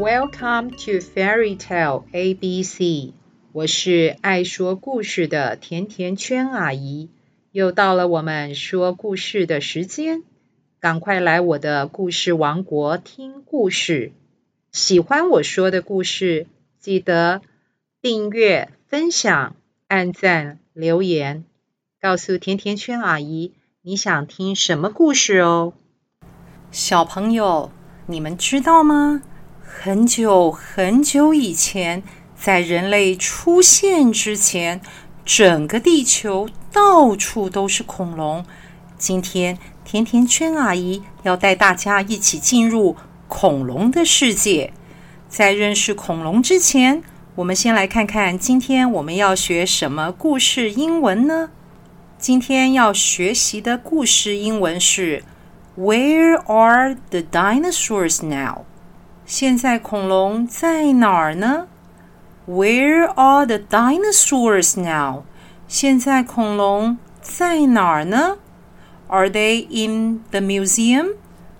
Welcome to Fairy Tale ABC。我是爱说故事的甜甜圈阿姨，又到了我们说故事的时间，赶快来我的故事王国听故事。喜欢我说的故事，记得订阅、分享、按赞、留言，告诉甜甜圈阿姨你想听什么故事哦。小朋友，你们知道吗？很久很久以前，在人类出现之前，整个地球到处都是恐龙。今天，甜甜圈阿姨要带大家一起进入恐龙的世界。在认识恐龙之前，我们先来看看今天我们要学什么故事英文呢？今天要学习的故事英文是。Where are the dinosaurs now？现在恐龙在哪儿呢？Where are the dinosaurs now？现在恐龙在哪儿呢？Are they in the museum？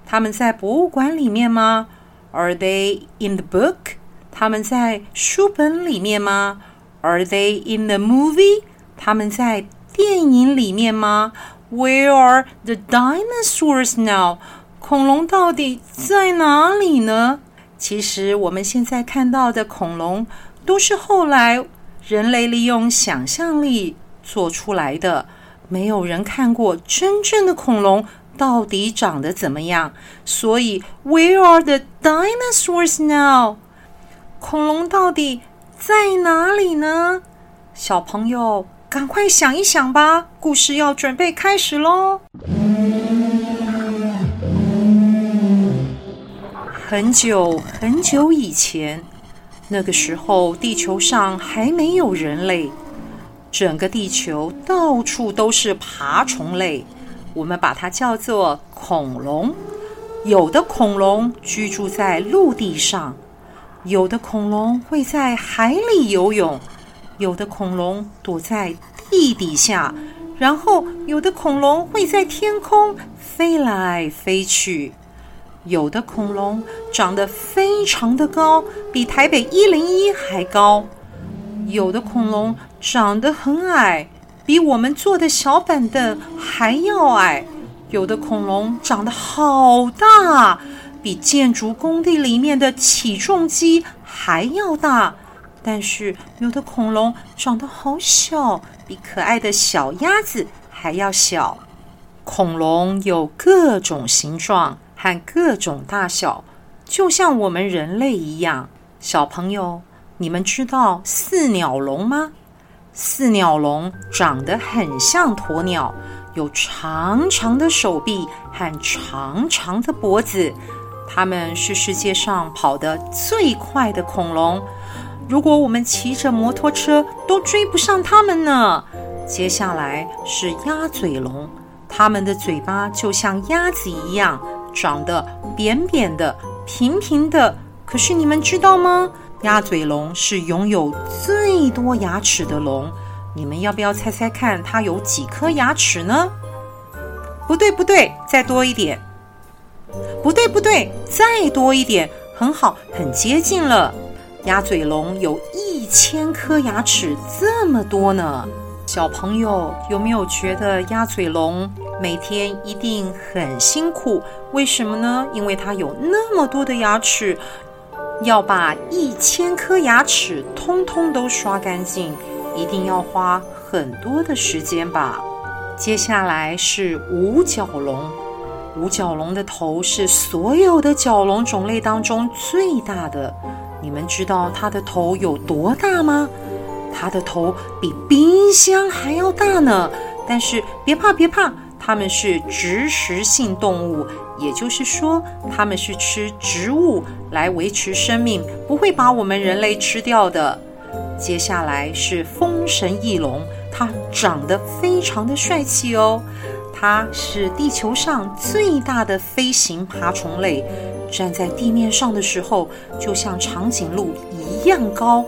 他们在博物馆里面吗？Are they in the book？他们在书本里面吗？Are they in the movie？他们在电影里面吗？Where are the dinosaurs now？恐龙到底在哪里呢？ 其实我们现在看到的恐龙都是后来人类利用想象力做出来的，没有人看过真正的恐龙到底长得怎么样。所以，Where are the dinosaurs now？恐龙到底在哪里呢？小朋友。赶快想一想吧，故事要准备开始喽！很久很久以前，那个时候地球上还没有人类，整个地球到处都是爬虫类，我们把它叫做恐龙。有的恐龙居住在陆地上，有的恐龙会在海里游泳。有的恐龙躲在地底下，然后有的恐龙会在天空飞来飞去。有的恐龙长得非常的高，比台北一零一还高。有的恐龙长得很矮，比我们坐的小板凳还要矮。有的恐龙长得好大，比建筑工地里面的起重机还要大。但是有的恐龙长得好小，比可爱的小鸭子还要小。恐龙有各种形状和各种大小，就像我们人类一样。小朋友，你们知道四鸟龙吗？四鸟龙长得很像鸵鸟，有长长的手臂和长长的脖子。它们是世界上跑得最快的恐龙。如果我们骑着摩托车都追不上它们呢？接下来是鸭嘴龙，它们的嘴巴就像鸭子一样，长得扁扁的、平平的。可是你们知道吗？鸭嘴龙是拥有最多牙齿的龙。你们要不要猜猜看，它有几颗牙齿呢？不对，不对，再多一点。不对，不对，再多一点。很好，很接近了。鸭嘴龙有一千颗牙齿，这么多呢！小朋友有没有觉得鸭嘴龙每天一定很辛苦？为什么呢？因为它有那么多的牙齿，要把一千颗牙齿通通都刷干净，一定要花很多的时间吧。接下来是五角龙，五角龙的头是所有的角龙种类当中最大的。你们知道它的头有多大吗？它的头比冰箱还要大呢。但是别怕别怕，它们是植食性动物，也就是说，它们是吃植物来维持生命，不会把我们人类吃掉的。接下来是风神翼龙，它长得非常的帅气哦。它是地球上最大的飞行爬虫类。站在地面上的时候，就像长颈鹿一样高。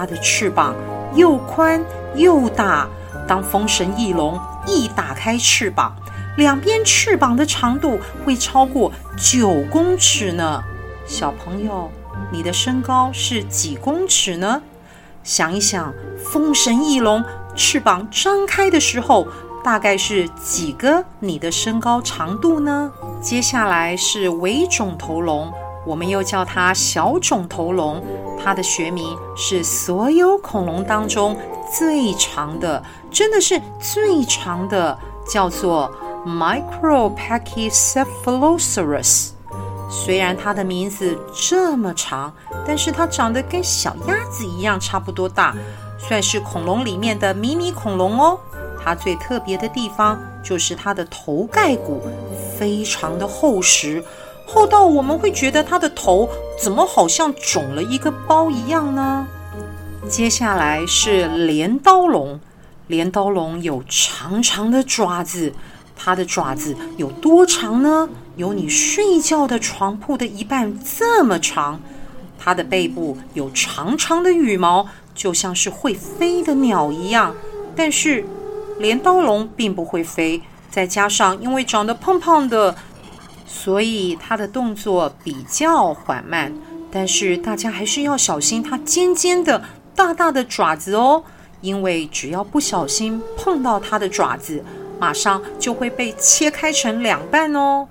它的翅膀又宽又大。当风神翼龙一打开翅膀，两边翅膀的长度会超过九公尺呢。小朋友，你的身高是几公尺呢？想一想，风神翼龙翅膀张开的时候，大概是几个你的身高长度呢？接下来是尾肿头龙，我们又叫它小肿头龙，它的学名是所有恐龙当中最长的，真的是最长的，叫做 Micropachycephalosaurus。虽然它的名字这么长，但是它长得跟小鸭子一样差不多大，算是恐龙里面的迷你恐龙哦。它最特别的地方就是它的头盖骨非常的厚实，厚到我们会觉得它的头怎么好像肿了一个包一样呢？接下来是镰刀龙，镰刀龙有长长的爪子。它的爪子有多长呢？有你睡觉的床铺的一半这么长。它的背部有长长的羽毛，就像是会飞的鸟一样。但是，镰刀龙并不会飞，再加上因为长得胖胖的，所以它的动作比较缓慢。但是大家还是要小心它尖尖的、大大的爪子哦，因为只要不小心碰到它的爪子。马上就会被切开成两半哦，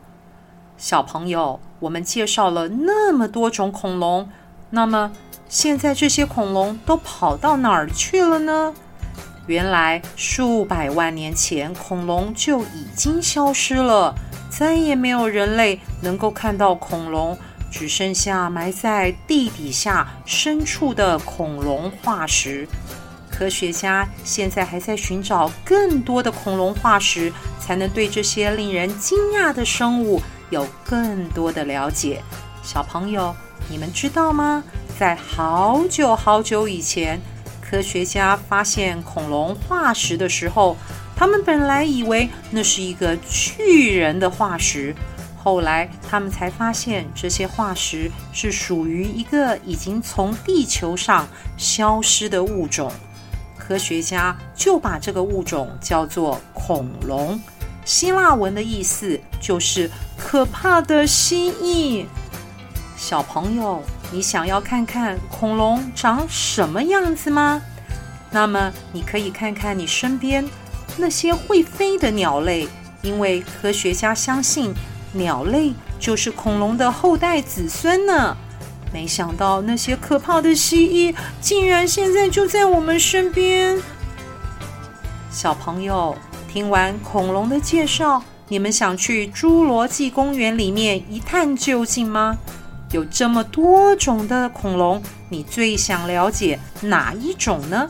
小朋友，我们介绍了那么多种恐龙，那么现在这些恐龙都跑到哪儿去了呢？原来数百万年前，恐龙就已经消失了，再也没有人类能够看到恐龙，只剩下埋在地底下深处的恐龙化石。科学家现在还在寻找更多的恐龙化石，才能对这些令人惊讶的生物有更多的了解。小朋友，你们知道吗？在好久好久以前，科学家发现恐龙化石的时候，他们本来以为那是一个巨人的化石，后来他们才发现这些化石是属于一个已经从地球上消失的物种。科学家就把这个物种叫做恐龙，希腊文的意思就是可怕的蜥蜴。小朋友，你想要看看恐龙长什么样子吗？那么你可以看看你身边那些会飞的鸟类，因为科学家相信鸟类就是恐龙的后代子孙呢。没想到那些可怕的蜥蜴竟然现在就在我们身边。小朋友，听完恐龙的介绍，你们想去侏罗纪公园里面一探究竟吗？有这么多种的恐龙，你最想了解哪一种呢？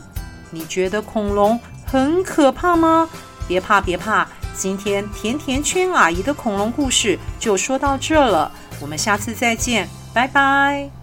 你觉得恐龙很可怕吗？别怕，别怕，今天甜甜圈阿姨的恐龙故事就说到这了，我们下次再见。拜拜。